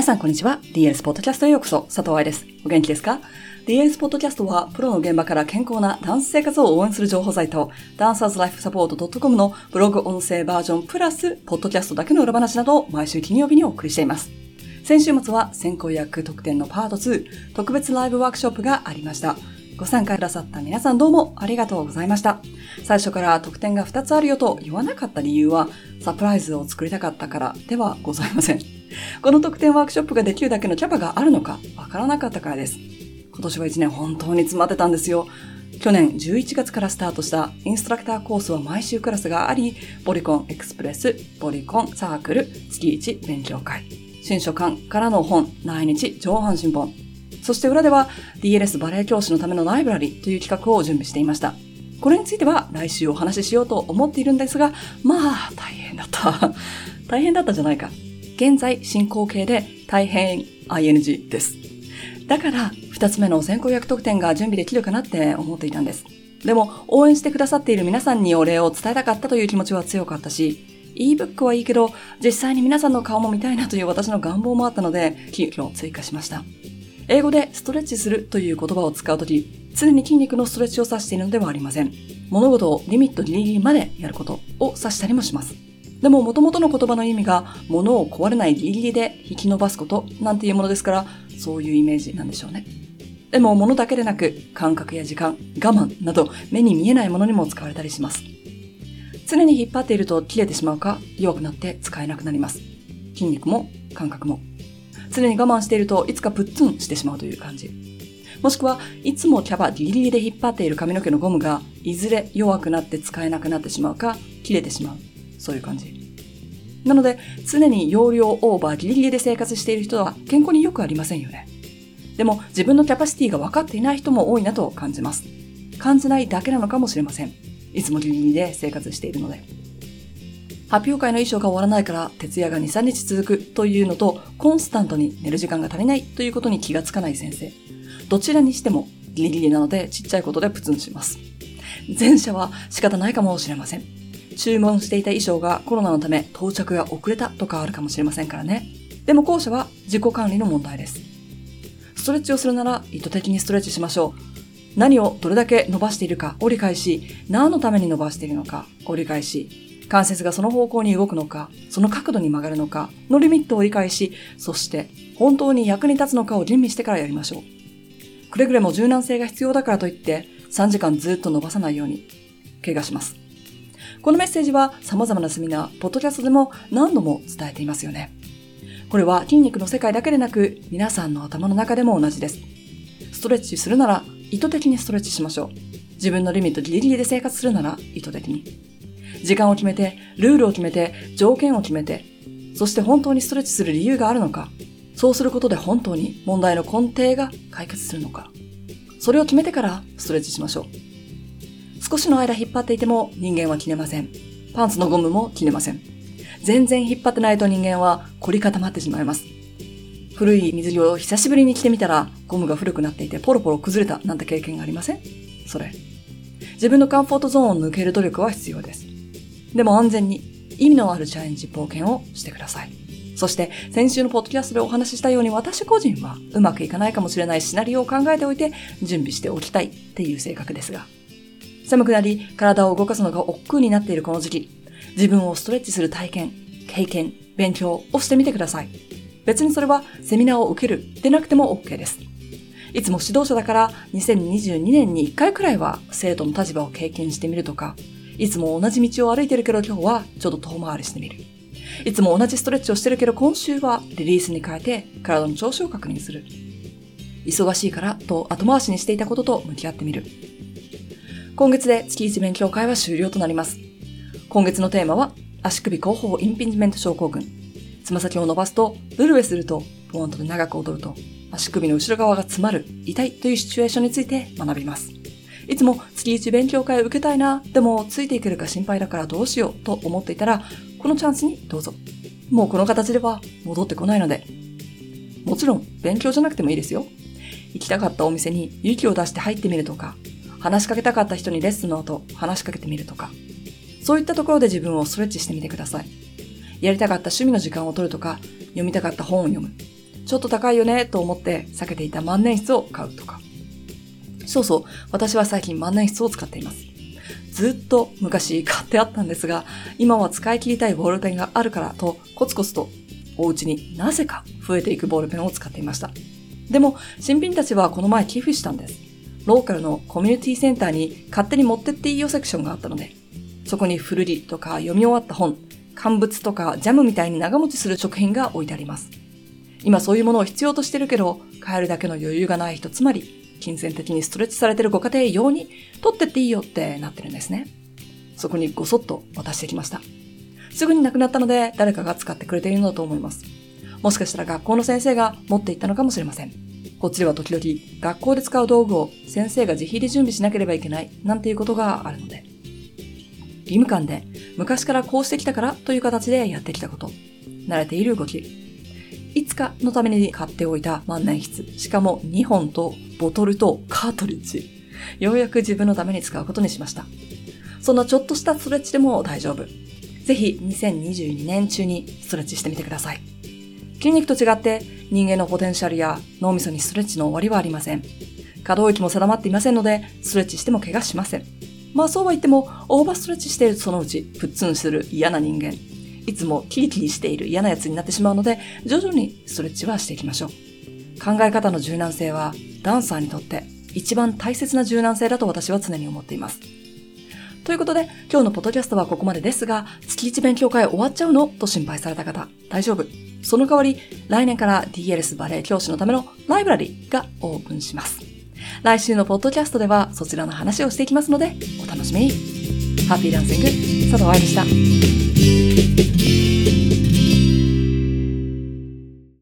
皆さんこんにちは。DLS ポッドキャストへようこそ。佐藤愛です。お元気ですか ?DLS ポッドキャストは、プロの現場から健康なダンス生活を応援する情報サイト、ダンサーズライフサポート .com のブログ音声バージョンプラス、ポッドキャストだけの裏話などを毎週金曜日にお送りしています。先週末は先行役特典のパート2、特別ライブワークショップがありました。ご参加くださった皆さんどうもありがとうございました。最初から特典が2つあるよと言わなかった理由は、サプライズを作りたかったからではございません。この特典ワークショップができるだけのキャパがあるのかわからなかったからです。今年は1年本当に詰まってたんですよ。去年11月からスタートしたインストラクターコースは毎週クラスがあり、ボリコンエクスプレス、ボリコンサークル、月1勉強会、新書館からの本、毎日上半身本、そして裏では DLS バレエ教師のためのライブラリという企画を準備していました。これについては来週お話ししようと思っているんですが、まあ、大変だった。大変だったじゃないか。現在進行形で大変 ing です。だから、二つ目の先行役特典が準備できるかなって思っていたんです。でも、応援してくださっている皆さんにお礼を伝えたかったという気持ちは強かったし、ebook はいいけど、実際に皆さんの顔も見たいなという私の願望もあったので、急遽追加しました。英語でストレッチするという言葉を使うとき、常に筋肉のストレッチを指しているのではありません。物事をリミットギリギリまでやることを指したりもします。でも元々の言葉の意味が物を壊れないギリギリで引き伸ばすことなんていうものですから、そういうイメージなんでしょうね。でも物だけでなく感覚や時間、我慢など目に見えないものにも使われたりします。常に引っ張っていると切れてしまうか弱くなって使えなくなります。筋肉も感覚も常に我慢しているといつかプッツンしてしまうという感じ。もしくは、いつもキャバギリギリで引っ張っている髪の毛のゴムが、いずれ弱くなって使えなくなってしまうか、切れてしまう。そういう感じ。なので、常に容量オーバーギリギリで生活している人は健康によくありませんよね。でも、自分のキャパシティが分かっていない人も多いなと感じます。感じないだけなのかもしれません。いつもギリギリで生活しているので。発表会の衣装が終わらないから徹夜が2、3日続くというのと、コンスタントに寝る時間が足りないということに気がつかない先生。どちらにしてもギリギリなのでちっちゃいことでプツンします。前者は仕方ないかもしれません。注文していた衣装がコロナのため到着が遅れたとかあるかもしれませんからね。でも後者は自己管理の問題です。ストレッチをするなら意図的にストレッチしましょう。何をどれだけ伸ばしているかを理解し、何のために伸ばしているのかを理解し、関節がその方向に動くのか、その角度に曲がるのかのリミットを理解し、そして本当に役に立つのかを吟味してからやりましょう。くれぐれも柔軟性が必要だからといって3時間ずっと伸ばさないように、怪我します。このメッセージは様々なセミナー、ポッドキャストでも何度も伝えていますよね。これは筋肉の世界だけでなく、皆さんの頭の中でも同じです。ストレッチするなら意図的にストレッチしましょう。自分のリミットギリギリで生活するなら意図的に。時間を決めて、ルールを決めて、条件を決めて、そして本当にストレッチする理由があるのか、そうすることで本当に問題の根底が解決するのか、それを決めてからストレッチしましょう。少しの間引っ張っていても人間は切れません。パンツのゴムも切れません。全然引っ張ってないと人間は凝り固まってしまいます。古い水着を久しぶりに着てみたらゴムが古くなっていてポロポロ崩れたなんて経験がありません？それ。自分のカンフォートゾーンを抜ける努力は必要です。でも安全に意味のあるチャレンジ冒険をしてください。そして先週のポッドキャストでお話ししたように私個人はうまくいかないかもしれないシナリオを考えておいて準備しておきたいっていう性格ですが。寒くなり体を動かすのが億劫になっているこの時期、自分をストレッチする体験、経験、勉強をしてみてください。別にそれはセミナーを受けるでなくても OK です。いつも指導者だから2022年に1回くらいは生徒の立場を経験してみるとか、いつも同じ道を歩いてるけど今日はちょっと遠回りしてみる。いつも同じストレッチをしてるけど今週はリリースに変えて体の調子を確認する。忙しいからと後回しにしていたことと向き合ってみる。今月で月1勉強会は終了となります。今月のテーマは足首後方インピンジメント症候群。つま先を伸ばすと、ブルエすると、ポーンと長く踊ると、足首の後ろ側が詰まる、痛いというシチュエーションについて学びます。いつも月1勉強会を受けたいな、でもついていけるか心配だからどうしようと思っていたら、このチャンスにどうぞ。もうこの形では戻ってこないので。もちろん勉強じゃなくてもいいですよ。行きたかったお店に勇気を出して入ってみるとか、話しかけたかった人にレッスンの後話しかけてみるとか、そういったところで自分をストレッチしてみてください。やりたかった趣味の時間を取るとか、読みたかった本を読む。ちょっと高いよねと思って避けていた万年筆を買うとか。そうそう、私は最近万年筆を使っています。ずっと昔買ってあったんですが、今は使い切りたいボールペンがあるからとコツコツとお家になぜか増えていくボールペンを使っていました。でも、新品たちはこの前寄付したんです。ローカルのコミュニティセンターに勝手に持ってっていいよセクションがあったので、そこに古着とか読み終わった本、乾物とかジャムみたいに長持ちする食品が置いてあります。今そういうものを必要としてるけど、買えるだけの余裕がない人、つまり、金銭的にストレッチされてるご家庭用に、取ってっていいよってなってるんですね。そこにごそっと渡してきました。すぐになくなったので、誰かが使ってくれているのだと思います。もしかしたら学校の先生が持っていったのかもしれません。こっちでは時々、学校で使う道具を先生が自費で準備しなければいけない、なんていうことがあるので。義務感で、昔からこうしてきたからという形でやってきたこと。慣れている動き。いつかのために買っておいた万年筆。しかも2本とボトルとカートリッジ。ようやく自分のために使うことにしました。そんなちょっとしたストレッチでも大丈夫。ぜひ2022年中にストレッチしてみてください。筋肉と違って人間のポテンシャルや脳みそにストレッチの終わりはありません。可動域も定まっていませんので、ストレッチしても怪我しません。まあそうは言っても、オーバーストレッチしているそのうち、プッツンする嫌な人間、いつもキリキリしている嫌な奴になってしまうので、徐々にストレッチはしていきましょう。考え方の柔軟性は、ダンサーにとって一番大切な柔軟性だと私は常に思っています。ということで、今日のポッドキャストはここまでですが、月1勉強会終わっちゃうの？と心配された方、大丈夫。その代わり、来年から DLS バレエ教師のためのライブラリーがオープンします。来週のポッドキャストではそちらの話をしていきますので、お楽しみに。ハッピーダンシング、佐藤愛でした。